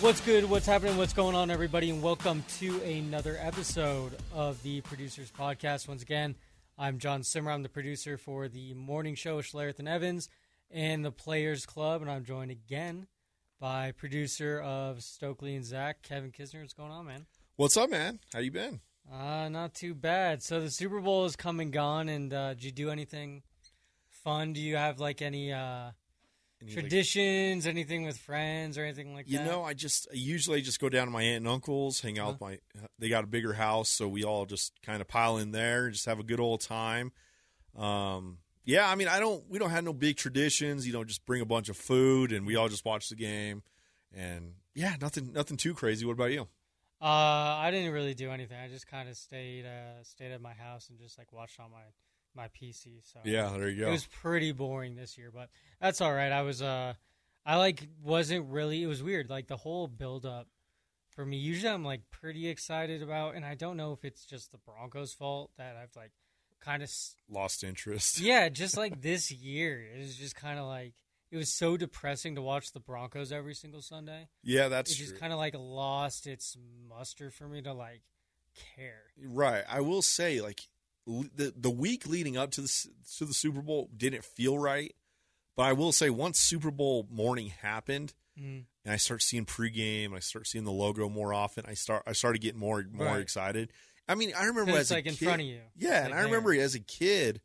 What's good? What's happening? What's going on, everybody? And welcome to another episode of the Producers Podcast. Once again, I'm John Simmer. I'm the producer for the morning show with Schlereth and Evans and the Players Club, and I'm joined again by producer of Stokley and Zach, Kevin Kisner. What's going on, man? What's up, man? How you been? Uh, not too bad. So the Super Bowl is come and gone, and uh, did you do anything fun? Do you have like any uh, Any, like- traditions, anything with friends or anything like you that? You know, I just I usually just go down to my aunt and uncle's, hang out with my. They got a bigger house, so we all just kind of pile in there, and just have a good old time. Um, yeah, I mean, I don't. We don't have no big traditions. You know, just bring a bunch of food, and we all just watch the game, and yeah, nothing, nothing too crazy. What about you? Uh, I didn't really do anything. I just kind of stayed uh, stayed at my house and just like watched all my my PC. So Yeah, there you go. it was pretty boring this year, but that's all right. I was uh, I like wasn't really. It was weird. Like the whole build up for me. Usually, I'm like pretty excited about, and I don't know if it's just the Broncos' fault that I've like kind of Lost interest. yeah, just like this year, it was just kind of like it was so depressing to watch the Broncos every single Sunday. Yeah, that's it true. just kind of like lost its muster for me to like care. Right. I will say, like the the week leading up to the to the Super Bowl didn't feel right, but I will say once Super Bowl morning happened, Mhm. and I start seeing pregame, and I start seeing the logo more often, I start I started getting more more Right. excited. I mean, I remember as it's a like in kid- front of you. Yeah, and like I remember there. as a kid,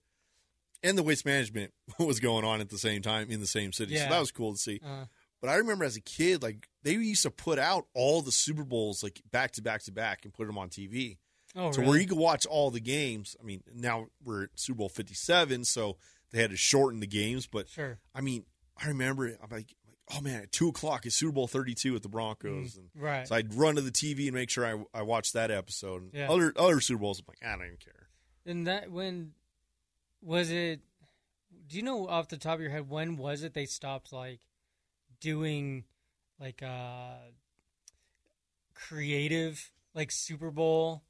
and the waste management was going on at the same time in the same city, Yeah. so that was cool to see. Uh, But I remember as a kid, like they used to put out all the Super Bowls like back to back to back and put them on TV. Oh, So really? where you could watch all the games. I mean, now we're at Super Bowl Fifty Seven, so they had to shorten the games. But sure. I mean, I remember it, I'm like, oh man, at two o'clock is Super Bowl Thirty Two at the Broncos, and Right. so I'd run to the TV and make sure I I watched that episode. And Yeah. Other other Super Bowls, I'm like, I don't even care. and that when was it? Do you know off the top of your head when was it they stopped like doing like uh creative like Super Bowl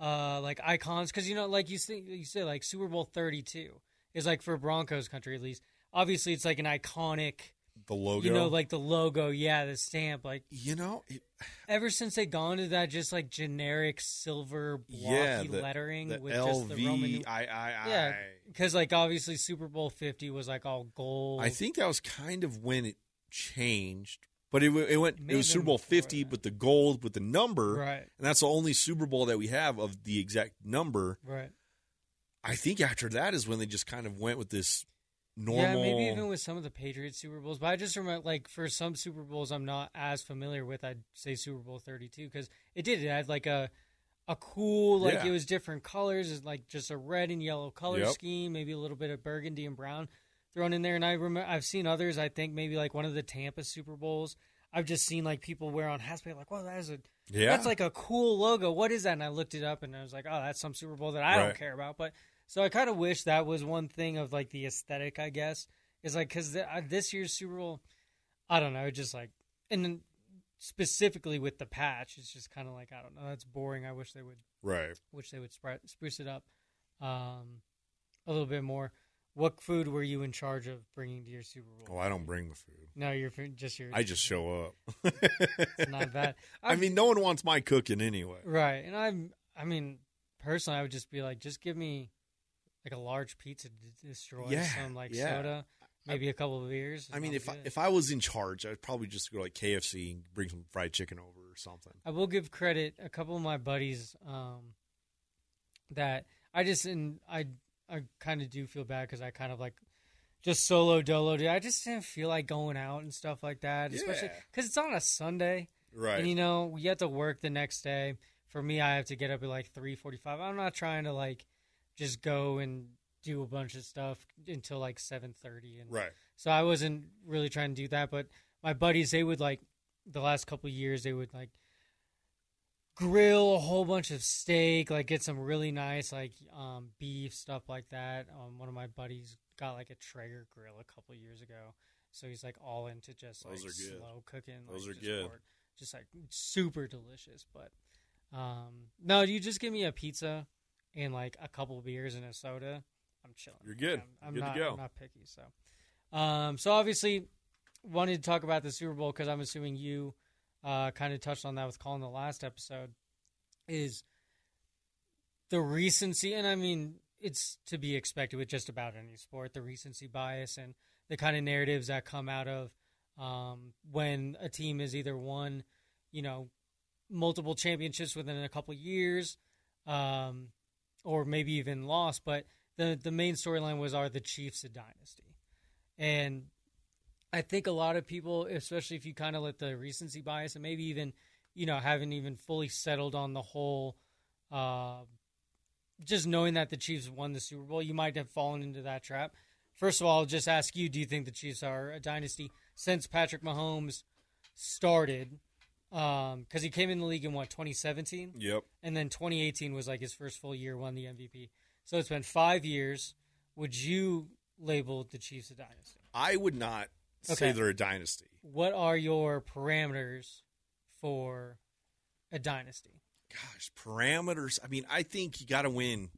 uh like icons because you know like you say you say like Super Bowl thirty two is like for Broncos country at least obviously it's like an iconic The logo, you know like the logo yeah the stamp like you know, it, ever since they gone to that just like generic silver blocky yeah, the, lettering the with just the Roman I, I, I. yeah because like obviously Super Bowl fifty was like all gold I think that was kind of when it changed. But it, it went. May It was Super Bowl Fifty, that. but the gold with the number, right and that's the only Super Bowl that we have of the exact number. right I think after that is when they just kind of went with this normal. yeah maybe even with some of the Patriots Super Bowls but I just remember like for some Super Bowls I'm not as familiar with I'd say Super Bowl thirty two because it did it had like a a cool like Yeah. it was different colors it's like just a red and yellow color Yep. scheme maybe a little bit of burgundy and brown thrown in there and I remember I've seen others I think maybe like one of the Tampa Super Bowls I've just seen like people wear on hats like well that is a yeah, that's like a cool logo. What is that? And I looked it up and I was like, oh, that's some Super Bowl that I don't care about. But so I kind of wish that was one thing of like the aesthetic, I guess, is like because uh, this year's Super Bowl, I don't know, just like and then specifically with the patch, it's just kind of like I don't know, that's boring. I wish they would, right. wish they would spru- spruce it up um, a little bit more. What food were you in charge of bringing to your Super Bowl? Oh, I don't bring the food. No, you're just your. I just show up. It's not bad. I mean, no one wants my cooking anyway. Right. And I'm I mean, personally I would just be like, just give me like a large pizza to destroy Yeah, some like yeah. soda, maybe a couple of beers. I mean, if I, if I was in charge, I'd probably just go like KFC and bring some fried chicken over or something. I will give credit a couple of my buddies um that I just and I I kind of do feel bad cuz I kind of like just solo dolo. I just didn't feel like going out and stuff like that, especially cuz it's on a Sunday. Right. And you know, you have to work the next day. For me, I have to get up at like three forty-five. I'm not trying to like just go and do a bunch of stuff until like seven thirty. And right. so I wasn't really trying to do that. But my buddies, they would like the last couple of years, they would like grill a whole bunch of steak, like get some really nice like um, beef stuff like that. Um, one of my buddies got like a Traeger grill a couple years ago, so he's like all into just Those like are good. slow cooking. Those like, are just good. just like super delicious. But um, no, you just give me a pizza and like a couple beers and a soda. I'm chilling. You're good. I'm, I'm Good to not, go. I'm not picky. So, um, so obviously wanted to talk about the Super Bowl because I'm assuming you uh, kind of touched on that with Colin the last episode, is the recency, and I mean it's to be expected with just about any sport, the recency bias and the kind of narratives that come out of um, when a team is either won, you know, multiple championships within a couple years, um, or maybe even lost. But the the main storyline was are the Chiefs a dynasty, and I think a lot of people, especially if you kind of let the recency bias and maybe even you know haven't even fully settled on the whole. Uh, just knowing that the Chiefs won the Super Bowl, you might have fallen into that trap. First of all, I'll just ask you: Do you think the Chiefs are a dynasty since Patrick Mahomes started? Because um, he came in the league in what 2017, Yep. and then 2018 was like his first full year, won the MVP. So it's been five years. Would you label the Chiefs a dynasty? I would not Okay. say they're a dynasty. What are your parameters for a dynasty? Gosh, parameters. I mean, I think you got to win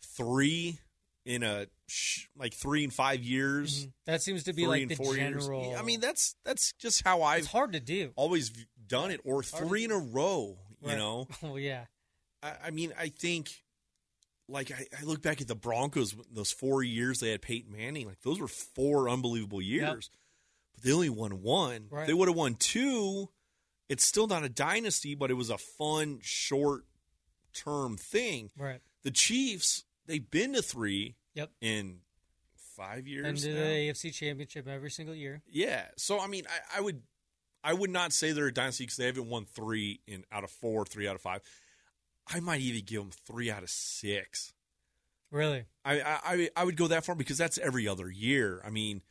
three in a like three and five years. Mhm. That seems to be like the four general. years. I mean, that's that's just how I've hard to do. always done it, or three in a row. You Right. know, Oh yeah, I, I mean, I think. Like I, I look back at the Broncos, those four years they had Peyton Manning. Like those were four unbelievable years, but they only won one. Right. They would have won two. It's still not a dynasty, but it was a fun short term thing. right. The Chiefs, they've been to three Yep. in five years. And the AFC Championship every single year. Yeah. So I mean, I, I would, I would not say they're a dynasty because they haven't won three in out of four, three out of five. I might even give them three out of six. Really? I, I, I- would go that far because that's every other year. I mean,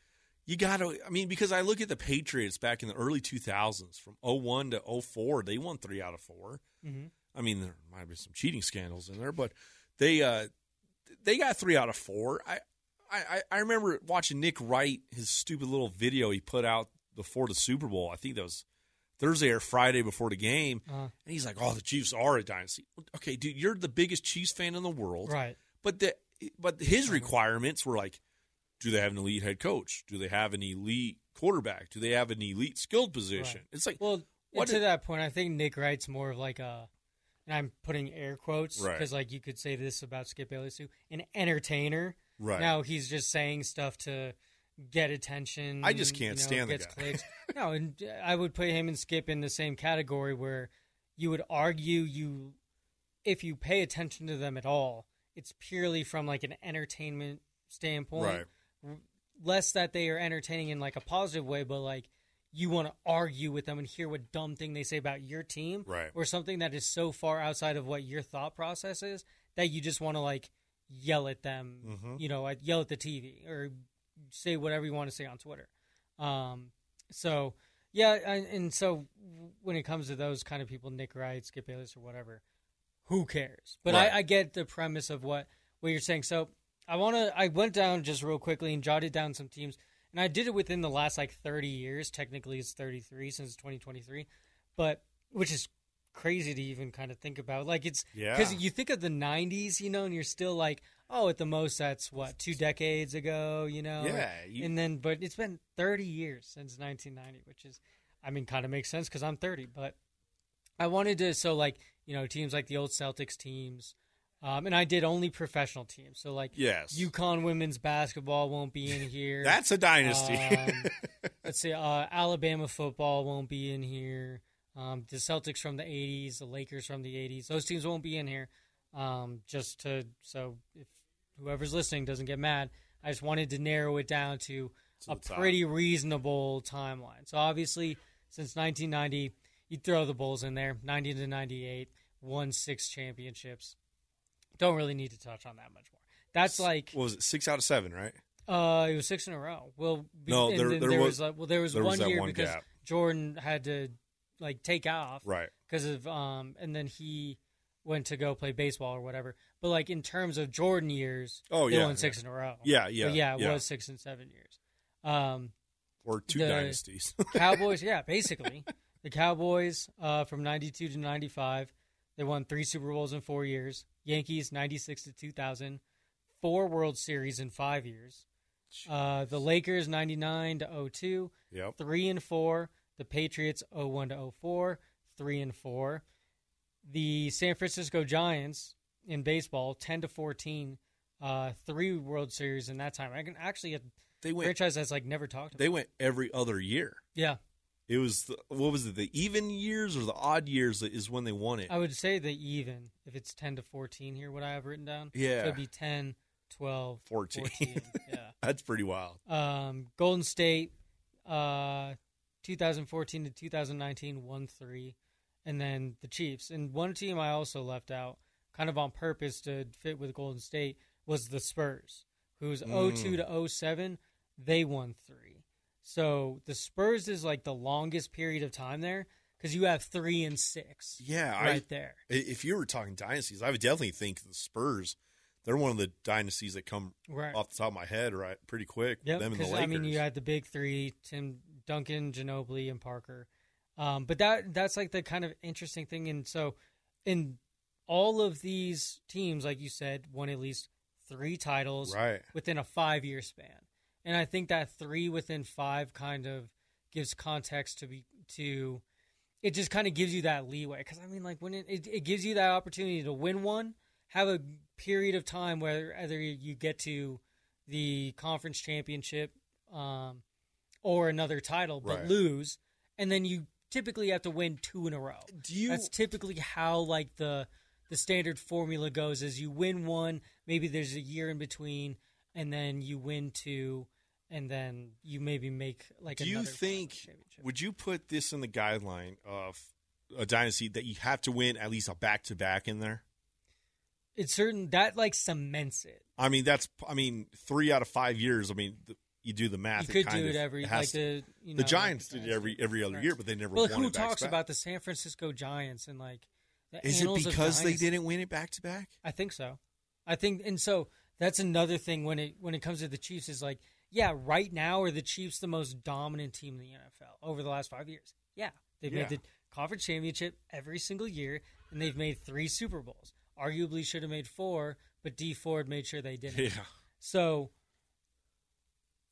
you got to. I mean, because I look at the Patriots back in the early two thousands, from 01 to 04, they won three out of four. Mm-hmm. I mean, there might have been some cheating scandals in there, but they uh, they got three out of four. I, I I remember watching Nick Wright his stupid little video he put out before the Super Bowl. I think that was Thursday or Friday before the game, Uh, and he's like, "Oh, the Chiefs are a dynasty." Okay, dude, you're the biggest Chiefs fan in the world, right. but the but his requirements were like, do they have an elite head coach? Do they have an elite quarterback? Do they have an elite skilled position? Right. It's like, Well, What to that point, I think Nick Wright's more of like a, and I'm putting air quotes Right. because like you could say this about Skip Bayless too, an entertainer. right? Now he's just saying stuff to get attention. I just can't you know, stand the guy. clicks. no, and I would put him and Skip in the same category where you would argue you, if you pay attention to them at all, it's purely from like an entertainment standpoint. right. Less that they are entertaining in like a positive way, but like you want to argue with them and hear what dumb thing they say about your team Right. or something that is so far outside of what your thought process is that you just want to like yell at them, Mhm. you know, yell at the TV or say whatever you want to say on Twitter. Um, so yeah, and, and so when it comes to those kind of people, Nick Wright, Skip Bayless, or whatever, who cares? But Right. I, I get the premise of what what you're saying. So I want to. I went down just real quickly and jotted down some teams, and I did it within the last like 30 years. Technically, it's 33 since 2023, but which is crazy to even kind of think about. Like it's Yeah. because you think of the 90s, you know, and you're still like, oh, at the most that's what two decades ago, you know. Yeah, you- and then but it's been 30 years since 1990, which is, I mean, kind of makes sense because I'm 30, but I wanted to so like you know teams like the old Celtics teams. Um, and I did only professional teams, so like Yes. UConn women's basketball won't be in here. That's a dynasty. Um, let's see, uh, Alabama football won't be in here. Um, the Celtics from the '80s, the Lakers from the '80s, those teams won't be in here. Um, just to so if whoever's listening doesn't get mad, I just wanted to narrow it down to To a top. pretty reasonable timeline. So obviously, since 1990, you throw the Bulls in there, 90 to 98, won six championships. Don't really need to touch on that much more. That's like what was it? Six out of seven, right? uh, it was six in a row. Well, No, there- there there was- was, like, well, there was there one that year one because gap. Jordan had to like take off Right. because of um, and then he went to go play baseball or whatever. But like in terms of Jordan years, Oh they yeah. won six in a row. Yeah, yeah. But yeah, it yeah. was six and seven years. Um, Or two dynasties. Cowboys, yeah, basically the Cowboys uh, from '92 to '95, they won three Super Bowls in four years. Yankees '96 to 2000, four World Series in five years. Uh, the Lakers '99 to 02, yep. three and four. The Patriots 01 to 04, 3 and 4. The San Francisco Giants in baseball 10 to 14, uh, three World Series in that time. I can actually a They went. franchise that's like never talked about. They went every other year. yeah, It was the, what was it? The even years or the odd years that is when they won it. I would say the even if it's 10 to 14 here what I have written down. Yeah. So it'd be 10, 12, 14. 14. yeah. That's pretty wild. Um, Golden State, uh, 2014 to 2019, won three, and then the Chiefs. And one team I also left out, kind of on purpose to fit with Golden State, was the Spurs, who's Mm. 02 to 07. They won three. So the Spurs is like the longest period of time there because you have three and six Yeah, right there. If you were talking dynasties, I would definitely think the Spurs. They're one of the dynasties that come Right. off the top of my head right pretty quick. Yep, them and the Lakers. I mean, you had the big three: Tim Duncan, Ginobili, and Parker. Um, but that that's like the kind of interesting thing. And so, in all of these teams, like you said, won at least three titles right. within a five-year span. And I think that three within five kind of gives context to be to. It just kind of gives you that leeway because I mean, like when it, it it gives you that opportunity to win one, have a period of time where either you get to the conference championship um, or another title, but Right. lose, and then you typically have to win two in a row. Do you? That's typically how like the the standard formula goes: is you win one, maybe there's a year in between, and then you win two, and then you maybe make like. do you think? championship. Would you put this in the guideline of a dynasty that you have to win at least a back to back in there? it's certain that like cements it? I mean, that's. I mean, three out of five years. I mean, the, you do the math. You could do it every like to- the you know, the like Giants did it every every other Right. year, but they never Well, won who talks back-to-back. about the San Francisco Giants and like the Is it because they didn't win it back to back? I think so. I think, and so that's another thing when it when it comes to the Chiefs is like, yeah, right now are the Chiefs the most dominant team in the NFL over the last five years? Yeah, they've Yeah. made the conference championship every single year, and they've made three Super Bowls. Arguably should have made four, but Dee Ford made sure they didn't. Yeah. So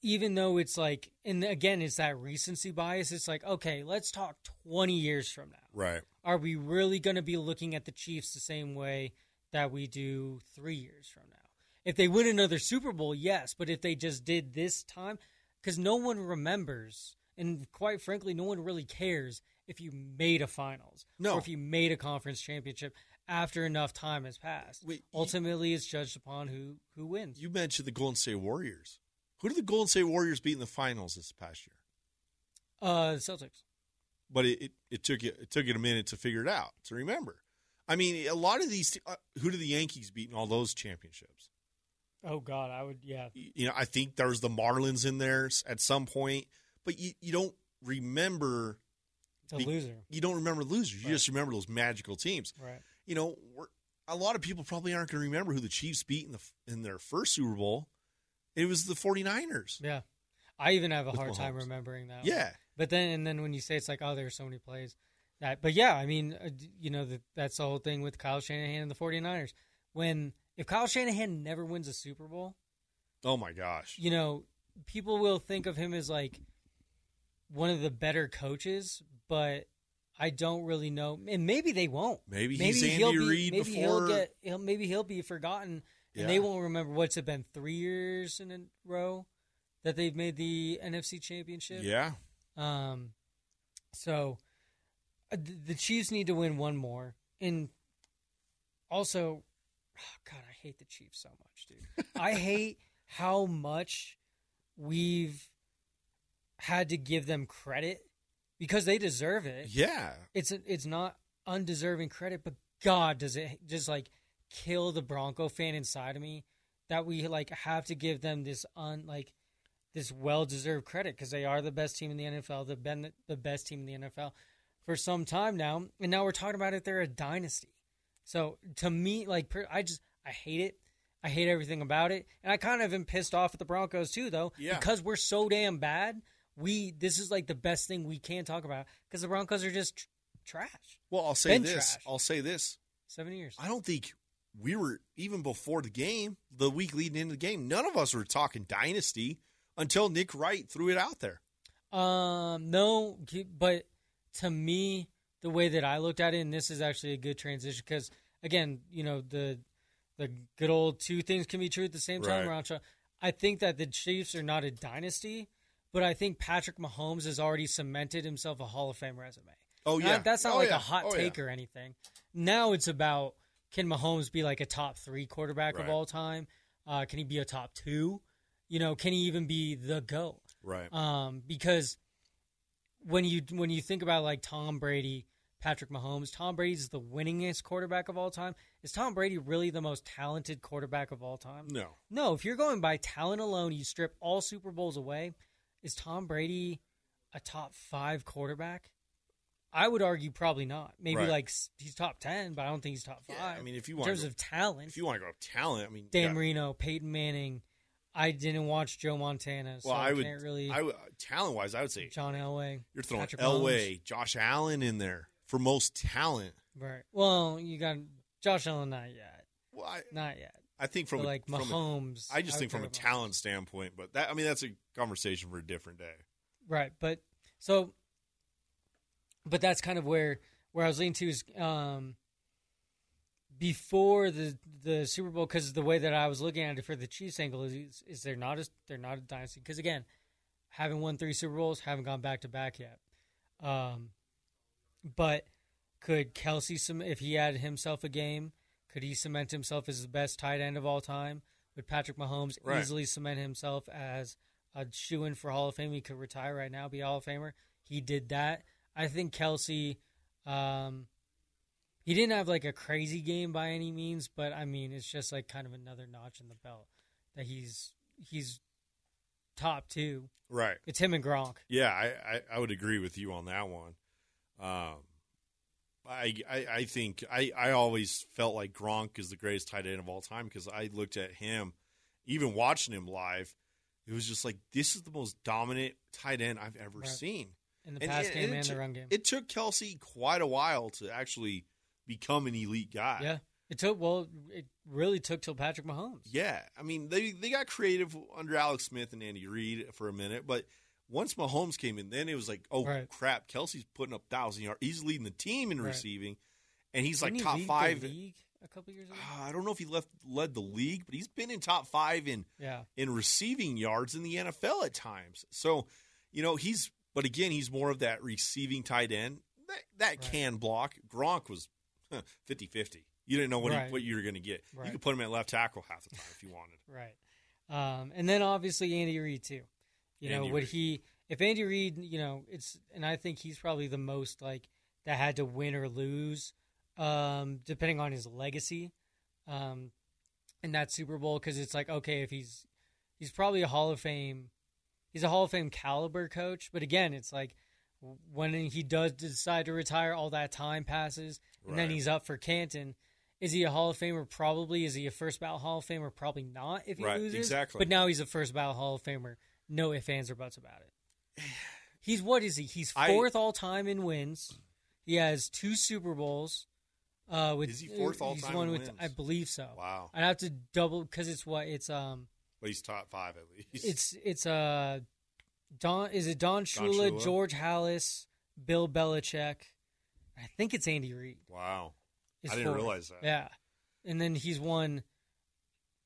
even though it's like, and again, it's that recency bias. It's like, okay, let's talk twenty years from now Right. are we really going to be looking at the Chiefs the same way that we do three years from now? If they win another Super Bowl, yes, but if they just did this time, because no one remembers, and quite frankly, no one really cares if you made a finals No. or if you made a conference championship after enough time has passed. Wait, you- Ultimately, it's judged upon who who wins. You mentioned the Golden State Warriors. Who did the Golden State Warriors beat in the finals this past year? uh, Celtics. But it, it, it took it, it took it a minute to figure it out to remember. I mean, a lot of these. Uh, who did the Yankees beat in all those championships? Oh God, I would yeah. You know, I think there's the Marlins in there at some point, but you, you don't remember. The loser, You don't remember losers. You Right. just remember those magical teams. right? You know, we're, a lot of people probably aren't going to remember who the Chiefs beat in the in their first Super Bowl. It was the 49ers. Yeah, I even have a hard time remembering that. Yeah. But then, and then when you say it's like, oh, there's so many plays that, but yeah, I mean, uh, you know, that that's the whole thing with Kyle Shanahan and the 49ers. When, if Kyle Shanahan never wins a Super Bowl, Oh my gosh. you know, people will think of him as like one of the better coaches, but I don't really know. And maybe they won't. Maybe, Maybe he's he'll Andy be, Reid maybe before. he'll get, he'll, maybe he'll be forgotten and Yeah. they won't remember what's it been three years in a row that they've made the NFC championship. yeah. Um, so uh, the Chiefs need to win one more, and also, oh God, I hate the Chiefs so much, dude. I hate how much we've had to give them credit because they deserve it. Yeah. It's it's not undeserving credit, but God, does it just like kill the Bronco fan inside of me that we like have to give them this un like this well deserved credit because they are the best team in the NFL. They've been the best team in the NFL for some time now, and now we're talking about it. They're a dynasty. So to me, like I just I hate it. I hate everything about it, and I kind of am pissed off at the Broncos too, though, Yeah. because we're so damn bad. We this is like the best thing we can talk about because the Broncos are just tr- trash. Well, I'll say Been this. trash. I'll say this. Seven years. I don't think we were even before the game, the week leading into the game. None of us were talking dynasty until Nick Wright threw it out there. Um, no, but to me, the way that I looked at it, and this is actually a good transition because again, you know the the good old two things can be true at the same time. Right. Rancha. I think that the Chiefs are not a dynasty, but I think Patrick Mahomes has already cemented himself a Hall of Fame resume. Oh yeah, that's not Oh, like yeah. a hot Oh, yeah. take or anything. Now it's about can Mahomes be like a top three quarterback of all time? Uh, can he be a top two? You know, can he even be the goat? Right. um, because when you when you think about like Tom Brady, Patrick Mahomes, Tom Brady's the winningest quarterback of all time. Is Tom Brady really the most talented quarterback of all time? no. No, if you're going by talent alone, you strip all Super Bowls away. Is Tom Brady a top five quarterback? I would argue probably not. Maybe Right. like he's top ten, but I don't think he's top five. Yeah, I mean, if you in want terms to go, of talent, if you want to go talent, I mean, Dan yeah. Marino, Peyton Manning. I didn't watch Joe Montana, so Well, I, I would, can't really. I would uh, talent wise, I would say John Elway. you're throwing Patrick Elway, Josh Allen in there for most talent. Right. Well, you got Josh Allen, not yet, Well, I, not yet. I think from a- like from a- Mahomes, I just would think from a talent standpoint, but that I mean that's a conversation for a different day. Right, but so, but that's kind of where where I was leaning to is um before the the Super Bowl because the way that I was looking at it for the Chiefs angle is is they're not a they're not a dynasty because again, haven't won three Super Bowls, haven't gone back to back yet. Um, but could Kelsey cem- if he had himself a game, could he cement himself as the best tight end of all time? Would Patrick Mahomes Right. easily cement himself as a shoe in for Hall of Fame? He could retire right now, be a Hall of Famer. He did that. I think Kelsey, um, he didn't have like a crazy game by any means, but I mean, it's just like kind of another notch in the belt that he's he's top two. Right. It's him and Gronk. Yeah, I, I, I would agree with you on that one. Um, I, I I think I, I always felt like Gronk is the greatest tight end of all time because I looked at him, even watching him live, it was just like this is the most dominant tight end I've ever Right. seen. In the And pass it- game and and the took- run game. It took Kelsey quite a while to actually become an elite guy. yeah, it took. Well, it really took till Patrick Mahomes. Yeah, I mean they they got creative under Alex Smith and Andy Reid for a minute, but once Mahomes came in, then it was like, oh Right. crap, Kelsey's putting up thousand yards. He's leading the team in Right. receiving, and he's Didn't like he top the five. league a couple years ago. Ah, I don't know if he left led the league, but he's been in top five in yeah, in receiving yards in the NFL at times. So, you know, he's but again, he's more of that receiving tight end that that Right. can block. Gronk was 50-50. You didn't know what Right. he, what you were going to get. Right. You could put him at left tackle half the time if you wanted. right. Um, and then obviously Andy Reid too. You know, would Reid. he? If Andy Reid, you know, it's and I think he's probably the most like that had to win or lose, um, depending on his legacy, um, in that Super Bowl because it's like okay if he's he's probably a Hall of Fame, he's a Hall of Fame caliber coach, but again it's like when he does decide to retire, all that time passes, and then he's up for Canton. Is he a Hall of Famer? Probably. Is he a first ballot Hall of Famer? Probably not. If he Right, loses, exactly. But now he's a first ballot Hall of Famer. No ifs, ands, or buts about it. He's what is he? He's I- fourth all time in wins. He has two Super Bowls. Uh, with Is he fourth all he's time won in with, wins? I believe so. Wow. I'd have to double because it's what it's um Well, he's top five at least. it's it's uh Don is it Don Shula, Shula. George Halas, Bill Belichick. I think it's Andy Reid. wow. I didn't fourth. realize that. Yeah, and then he's won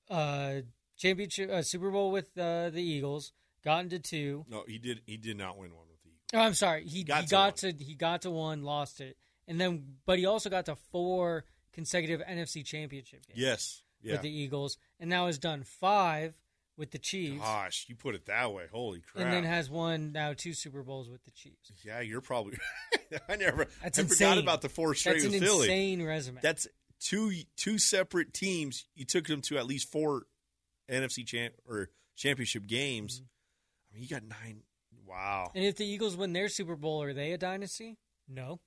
uh championship uh, Super Bowl with uh, the Eagles. Gotten to two. No, he did. He did not win one with the Eagles. Oh, I'm sorry. He Got he to got to he got to one, lost it, and then but he also got to four consecutive NFC Championship games Yes. Yeah. with the Eagles, and now has done five with the Chiefs, Gosh, you put it that way. Holy crap! and then has won now two Super Bowls with the Chiefs. yeah, you're probably. I never. That's I insane. forgot about the four straight That's an with Philly. insane resume. That's two two separate teams. You took them to at least four NFC champ or championship games. Mm-hmm. I mean, you got nine. Wow. and if the Eagles win their Super Bowl, are they a dynasty? No.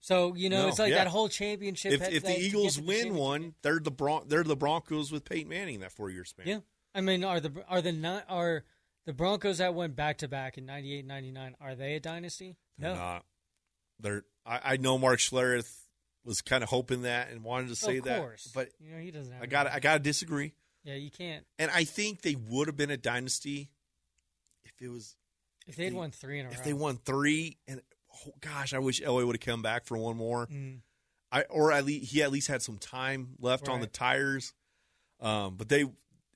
So you know, No, it's like yeah. that whole championship. If if the Eagles win one, they're the Bron- they're the Broncos with Peyton Manning that four year span. Yeah. I mean, are the are the not are the Broncos that went back to back in 98, 99, Are they a dynasty? They're no. not. They're. I, I know Mark Schlereth was kind of hoping that and wanted to say of that, but you know he doesn't. Have I got I got to disagree. Yeah, you can't. And I think they would have been a dynasty if it was If they'd they- won three in a row, if they won three, and oh, gosh, I wish LA would have come back for one more. Mm, I or at least he at least had some time left on the tires. Um, but they,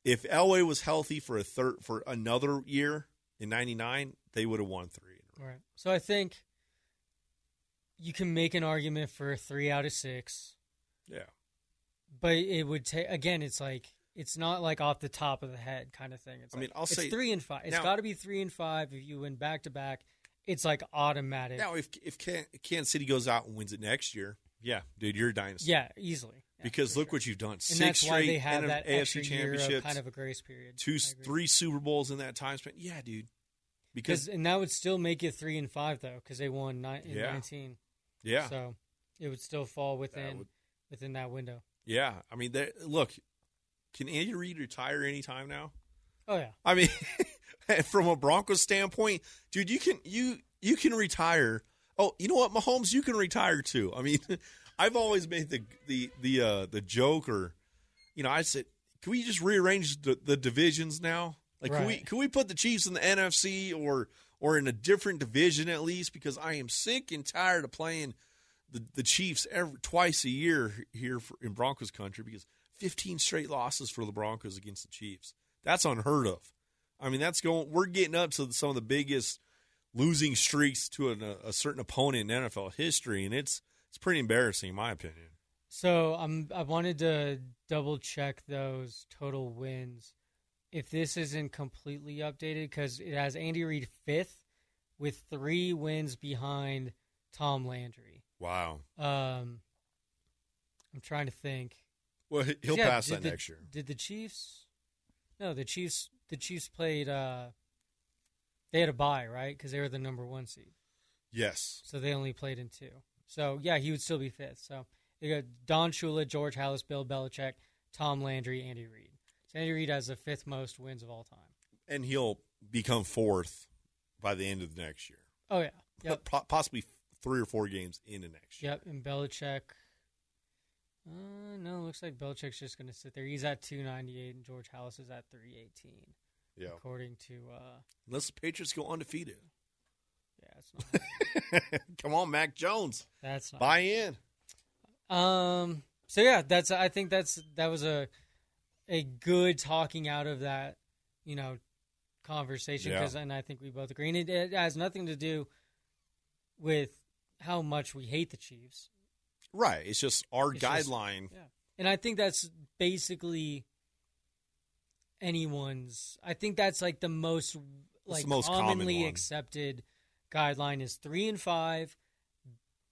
if LA was healthy for a third for another year in '99, they would have won three. in a row. right. So I think you can make an argument for three out of six, Yeah, but it would take again. It's like it's not like off the top of the head kind of thing. It's I mean, I'll it's say- three and five. It's got to be three and five if you win back to back. It's like automatic. now if if Can- Kansas City goes out and wins it next year, yeah, dude, you're a dynasty. yeah, easily. Yeah, because look sure. what you've done: and six that's straight why they have that AFC extra year of championships, kind of a grace period. two, three Super Bowls in that time span. Yeah, dude. Because and that would still make it three and five though, because they won nine in Yeah. nineteen. yeah, So it would still fall that within would- within that window. yeah. I mean, look, can Andy Reid retire anytime now? Oh yeah, I mean, from a Broncos standpoint, dude, you can you you can retire. Oh, you know what, Mahomes, you can retire too. I mean, I've always made the the the uh, the joke, or you know, I said, can we just rearrange the, the divisions now? Like, can we can we put the Chiefs in the NFC or or in a different division at least? Because I am sick and tired of playing the the Chiefs every twice a year here for, in Broncos country because 15 straight losses for the Broncos against the Chiefs. That's unheard of. I mean, that's going. We're getting up to some of the biggest losing streaks to an, a certain opponent in NFL history, and it's it's pretty embarrassing, in my opinion. So I'm I wanted to double check those total wins. If this isn't completely updated, because it has Andy Reid fifth with three wins behind Tom Landry. Wow. Um, I'm trying to think. Well, he- he'll Yeah, pass that the- next year. Did the Chiefs? No, the Chiefs. The Chiefs played. uh They had a bye, right? Because they were the number one seed. Yes. So they only played in two. So yeah, he would still be fifth. So you got Don Shula, George Halas, Bill Belichick, Tom Landry, Andy Reid. So Andy Reid has the fifth most wins of all time. And he'll become fourth by the end of the next year. Oh yeah, yep, Po- Possibly three or four games into next year. yep. And Belichick. Uh, no, it looks like Belichick's just going to sit there. He's at two ninety eight, and George Halas is at three eighteen, Yeah. according to. uh Unless the Patriots go undefeated. Yeah, it's not. Come on, Mac Jones. That's not. Buy in. Um. So yeah, that's. I think that's that was a a good talking out of that, you know, conversation. Yeah. Because and I think we both agree, and it, it has nothing to do with how much we hate the Chiefs. Right. It's just our It's just- guideline. Yeah, and I think that's basically anyone's. I think that's like the most like the most commonly one. accepted guideline is three and five.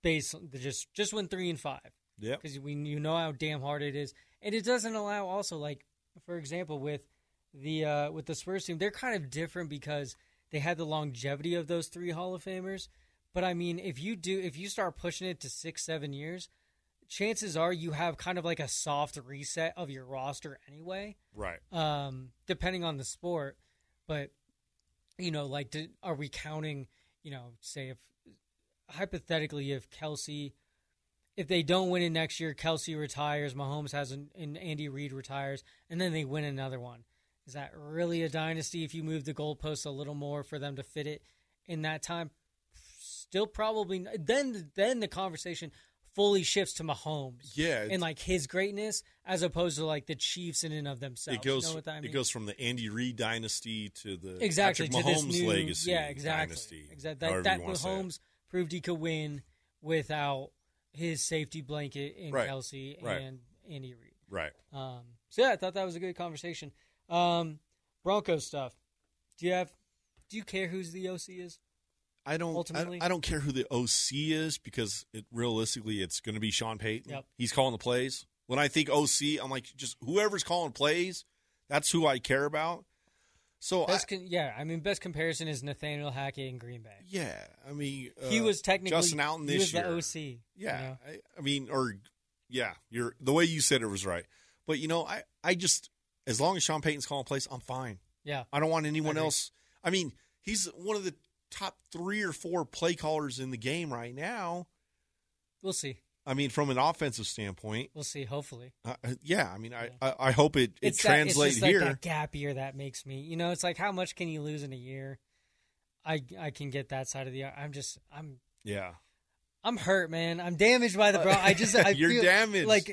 Based just just win three and five Yeah, because we you know how damn hard it is, and it doesn't allow also like for example with the uh, with the Spurs team they're kind of different because they had the longevity of those three Hall of Famers. But I mean, if you do if you start pushing it to six seven years, chances are you have kind of like a soft reset of your roster anyway Right. um, depending on the sport. But you know, like, do, are we counting? You know, say if hypothetically, if Kelsey, if they don't win it next year, Kelsey retires, Mahomes has an, and Andy Reid retires, and then they win another one. Is that really a dynasty? If you move the goalposts a little more for them to fit it in that time, still probably. Then, then the conversation fully shifts to Mahomes Yeah. and like his greatness as opposed to like the Chiefs in and of themselves. it goes. You know I mean? It goes from the Andy Reid dynasty to the exactly Patrick to this Mahomes new legacy. yeah exactly Dynasty, exactly that, that you wanna say it. Mahomes proved he could win without his safety blanket in Right. Kelsey Right. and Andy Reid. Right. Um, so yeah, I thought that was a good conversation. Um, Broncos stuff. Do you have? Do you care who's the OC is? I don't. I, Ultimately- I don't care who the OC is because it realistically it's going to be Sean Payton. Yep. He's calling the plays. When I think OC, I'm like just whoever's calling plays. That's who I care about. So I, Best con- yeah, I mean, best comparison is Nathaniel Hackett in Green Bay. yeah, I mean he uh, was technically Justin he this was year. the OC. you Yeah, know? I, I mean, or yeah, you're the way you said it was right. But you know, I I just as long as Sean Payton's calling plays, I'm fine. yeah. I don't want anyone else. I mean, he's one of the top three or four play callers in the game right now. We'll see. I mean, from an offensive standpoint, We'll see. Hopefully. uh, uh, yeah. I mean, I, Yeah. I I hope it it it's that, translates it's just like here. that gap year that makes me. You know, it's like how much can you lose in a year? I I can get that side of the. I'm just I'm Yeah. I'm hurt, man. I'm damaged by the bro. I just I You're feel, damaged. Like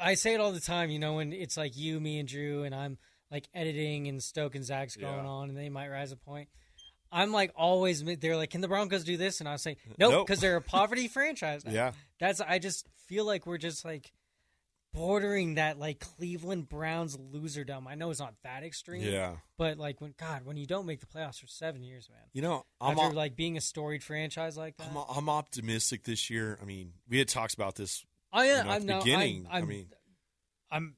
I say it all the time, you know, when it's like you, me, and Drew, and I'm like editing and Stoke and Zach's going Yeah. on, and they might rise a point. I'm like always. They're like, "Can the Broncos do this?" And I was saying, "Nope," Nope. because they're a poverty franchise. Now. Yeah. That's. I just feel like we're just like bordering that like Cleveland Browns loserdom. I know it's not that extreme, Yeah. but like when God, when you don't make the playoffs for seven years, man, You know, I'm after op- like being a storied franchise like that. I'm, I'm optimistic this year. I mean, we had talks about this oh, I you am. know, I'm the no, beginning. I'm, I'm, I mean, I'm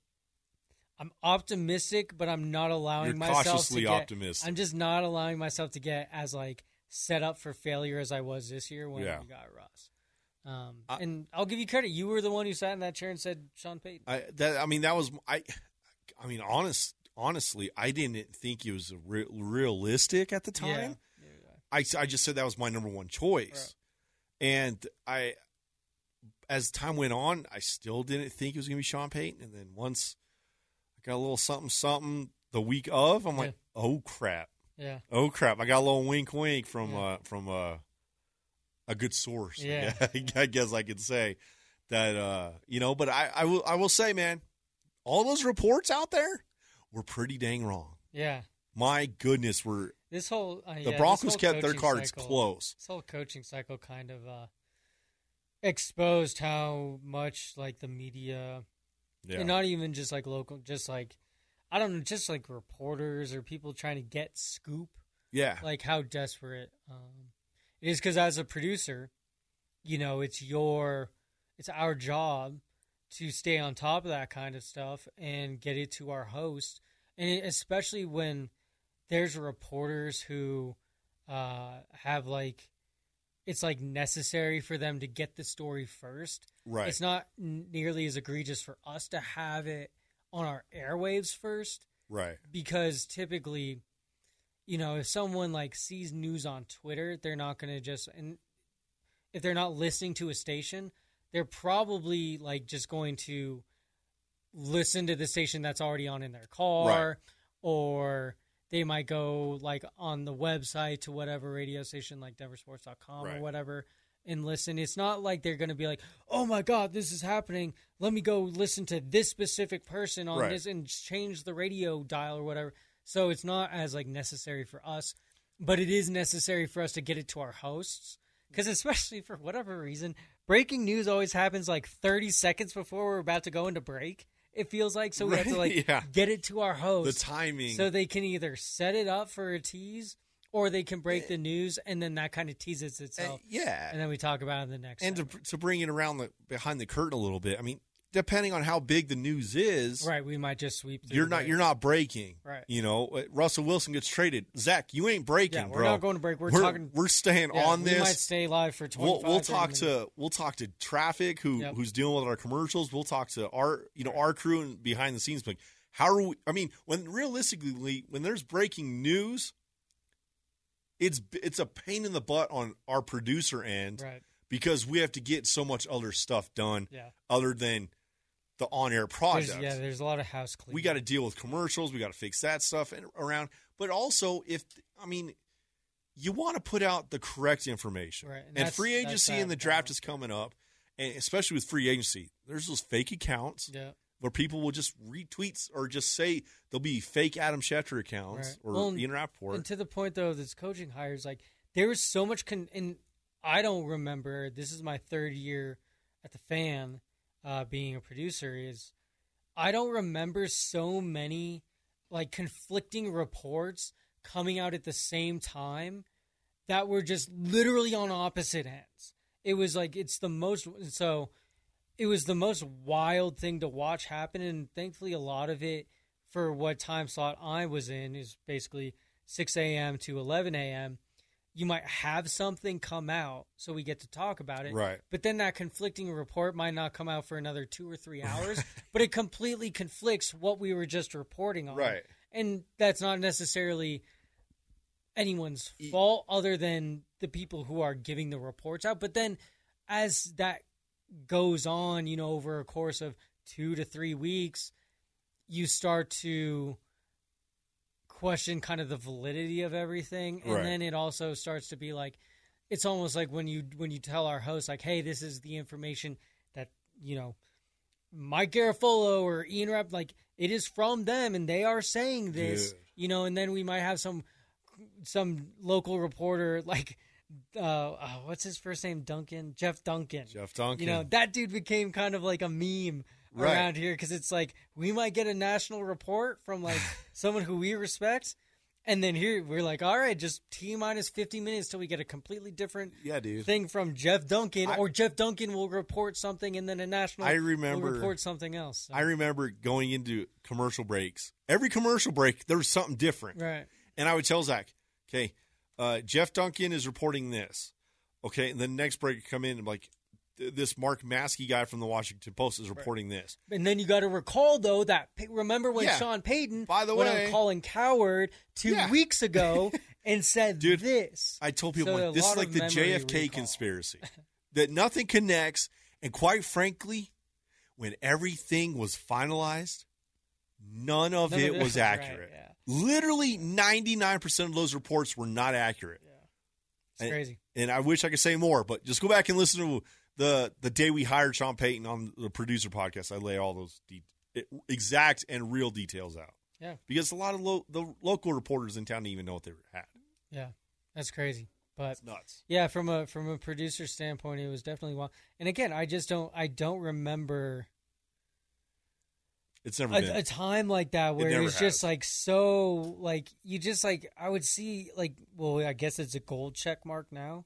I'm optimistic, but I'm not allowing you're myself cautiously to get. optimistic. I'm just not allowing myself to get as like set up for failure as I was this year when Yeah. we got Russ. Um, I- and I'll give you credit. You were the one who sat in that chair and said Sean Payton. I that I mean that was I I mean honest honestly I didn't think it was re- realistic at the time. Yeah. I I just said that was my number one choice. And I as time went on, I still didn't think it was going to be Sean Payton and then once I got a little something something the week of, I'm like, "Oh crap. Yeah. Oh crap. I got a little wink wink from Yeah. uh from uh a good source. Yeah. I guess I could say that uh you know, but I I will I will say, man, all those reports out there were pretty dang wrong. Yeah. My goodness, we're This whole uh, the yeah, Broncos kept their cards cycle- close. This whole coaching cycle kind of uh, exposed how much like the media Yeah. and not even just like local, just like I don't know, just like reporters or people trying to get scoop, yeah. like how desperate um, it is. Because as a producer, you know, it's your, it's our job to stay on top of that kind of stuff and get it to our host, and especially when there's reporters who uh, have like. It's like necessary for them to get the story first, right. it's not n- nearly as egregious for us to have it on our airwaves first right. because typically you know if someone like sees news on twitter they're not going to just and if they're not listening to a station they're probably like just going to listen to the station that's already on in their car or they might go like on the website to whatever radio station like denversports.com Right. or whatever and listen it's not like they're going to be like oh my god this is happening let me go listen to this specific person on Right. this and change the radio dial or whatever so it's not as like necessary for us but it is necessary for us to get it to our hosts because especially for whatever reason breaking news always happens like 30 seconds before we're about to go into break it feels like so we have to like yeah. get it to our host. The timing. so they can either set it up for a tease or they can break the news and then that kind of teases Uh, itself yeah. and then we talk about it in the next and to, to bring it around the behind the curtain a little bit. I mean, depending on how big the news is, right we might just sweep you're not break. you're not breaking. Right. You know, Uh, Russell Wilson gets traded. Zach, you ain't breaking, yeah we're bro. not going to break we're, we're, talking we're staying yeah, on we this. We might stay live for 25 we'll we'll talk minutes. to we'll talk to traffic who Yep. who's dealing with our commercials. We'll talk to our you know our crew and behind the scenes. Like how are we? I mean, when realistically, when there's breaking news, it's it's a pain in the butt on our producer end right because we have to get so much other stuff done yeah other than the on air there's, product. yeah there's a lot of house cleaning we got to deal with commercials. We got to fix that stuff and around. But also, if I mean, you want to put out the correct information. Right, and And, free agency and the draft is coming up, and especially with free agency, there's those fake accounts yeah where people will just retweets or just say there'll be fake Adam Schefter accounts Right. or Well, Ian Rapoport. And to the point though, this coaching hires like there was so much con and I don't remember. This is my third year at the fan, uh, being a producer. Is I don't remember so many like conflicting reports coming out at the same time that were just literally on opposite ends. It was like it's the most so it was the most wild thing to watch happen and thankfully a lot of it for what time slot I was in is basically 6 a.m. to 11 a.m. You might have something come out so we get to talk about it. Right. But then that conflicting report might not come out for another two or three hours, but it completely conflicts what we were just reporting on. Right. And that's not necessarily anyone's fault other than the people who are giving the reports out. But then as that goes on, you know, over a course of two to three weeks, you start to question kind of the validity of everything, and Right. then it also starts to be like, it's almost like when you when you tell our host like, hey, this is the information that you know. Mike Garafolo or Ian Rapp, like it is from them, and they are saying this, Dude. you know. And then we might have some some local reporter, like uh, uh, what's his first name, Duncan, Jeff Duncan. Jeff Duncan. You know, that dude became kind of like a meme Right. around here because it's like we might get a national report from like someone who we respect, and then here we're like, all right, just T minus fifty minutes till we get a completely different yeah, dude. thing from Jeff Duncan, I- or Jeff Duncan will report something, and then a national I will remember. report something else. So- I remember going into commercial breaks. Every commercial break, there was something different. right, And I would tell Zach, okay, uh, Jeff Duncan is reporting this. Okay, and the next break come in and like this Mark Maske guy from the Washington Post is reporting this. and then you got to recall though that remember when Yeah. Sean Payton By the way- on Colin Cowherd two Yeah. weeks ago and said Dude, this. I told people So like, this is like the JFK recall. conspiracy that nothing connects. And quite frankly, when everything was finalized, none of None it of was right, accurate. yeah. Literally, ninety nine percent of those reports were not accurate. It's And- crazy. and I wish I could say more, but just go back and listen to the the day we hired Sean Payton on the producer podcast. I lay all those de- exact and real details out. Yeah. because a lot of lo- the local reporters in town didn't even know what they had. Yeah, that's crazy. But It's nuts. yeah, from a from a producer standpoint, it was definitely one. And again, I just don't I don't remember It's never been. a, a time like that where it, never was just like so like you just like I would see like well I guess it's a gold check mark now.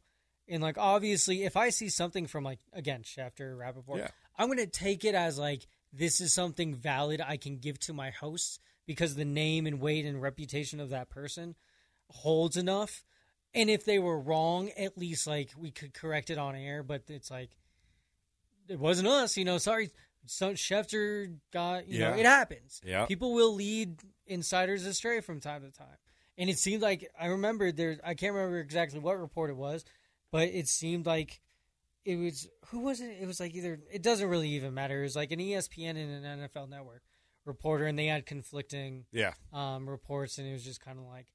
And like obviously if I see something from like again Schefter Rapoport, Yeah. I'm gonna take it as like this is something valid I can give to my hosts because the name and weight and reputation of that person holds enough. And if they were wrong, at least like we could correct it on air. But it's like it wasn't us, you know. Sorry, some Schefter got you know it happens. Yeah. people will lead insiders astray from time to time, and it seemed like I remember there. I can't remember exactly what report it was, but it seemed like it was who was it? It was like either it doesn't really even matter. It was like an ESPN and an NFL Network reporter, and they had conflicting yeah, um, reports, and it was just kind of like,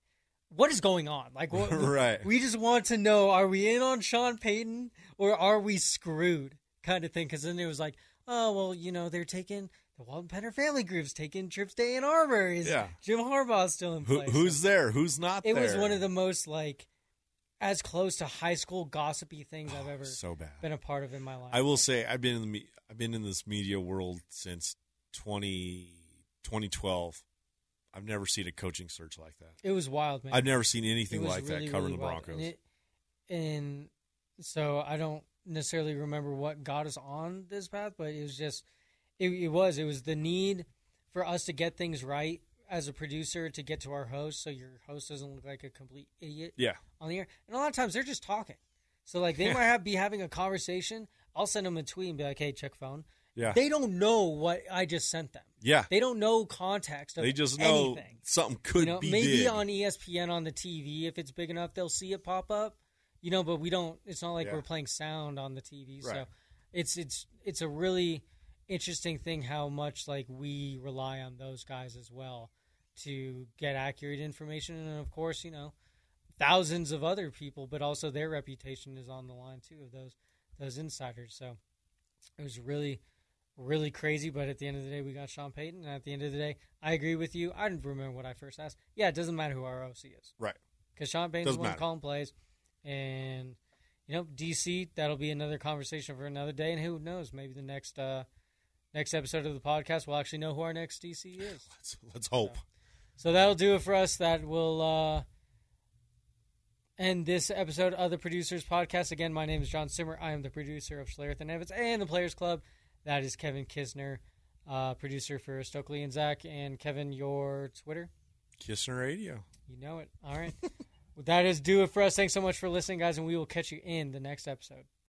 what is going on? Like, what, Right. We just want to know: are we in on Sean Payton or are we screwed? Kind of thing. Because then it was like, oh well, you know, they're taking the Walton Penner family group's taking trips to Ann Arbor. Is Yeah. Jim Harbaugh's still in Who, place? who's there? Who's not? There? It was one of the most like as close to high school gossipy things I've oh, ever so bad. been a part of in my life. I will say I've been in the me- I've been in this media world since 20, 2012. I've never seen a coaching search like that. it was wild, man. I've never seen anything like really, that covering really the. Broncos. And, it, and so I don't necessarily remember what got us on this path, but it was just it, it was it was the need for us to get things right as a producer to get to our host, so your host doesn't look like a complete idiot yeah, on the air. And a lot of times they're just talking, so like they might have be having a conversation. I'll send them a tweet and be like, "Hey, check phone." yeah, They don't know what I just sent them. yeah. They don't know context of They just know anything something could you know, be maybe big. on ESPN on the TV if it's big enough, they'll see it pop up. You know, but we don't. It's not like Yeah. we're playing sound on the TV, so Right. it's it's it's a really interesting thing how much like we rely on those guys as well to get accurate information, and of course, you know, thousands of other people, but also their reputation is on the line too of those those insiders. So it was really really crazy, but at the end of the day, we got Sean Payton. And at the end of the day, I agree with you. I didn't remember what I first asked. Yeah, it doesn't matter who our OC is right. because Sean Payton's Doesn't the one calling plays, and you know DC. That'll be another conversation for another day, and who knows? Maybe the next uh, next episode of the podcast, we'll actually know who our next DC is. Let's let's hope. So that'll do it for us. That will uh, end this episode of the Producers Podcast. Again, my name is John Simmer. I am the producer of Schlereth and Evans and the Players Club. That is Kevin Kisner, uh, producer for Stokley and Zach. And Kevin, your Twitter? Kissner Radio. You know it. All right. well, that is do it for us. Thanks so much for listening, guys, and we will catch you in the next episode.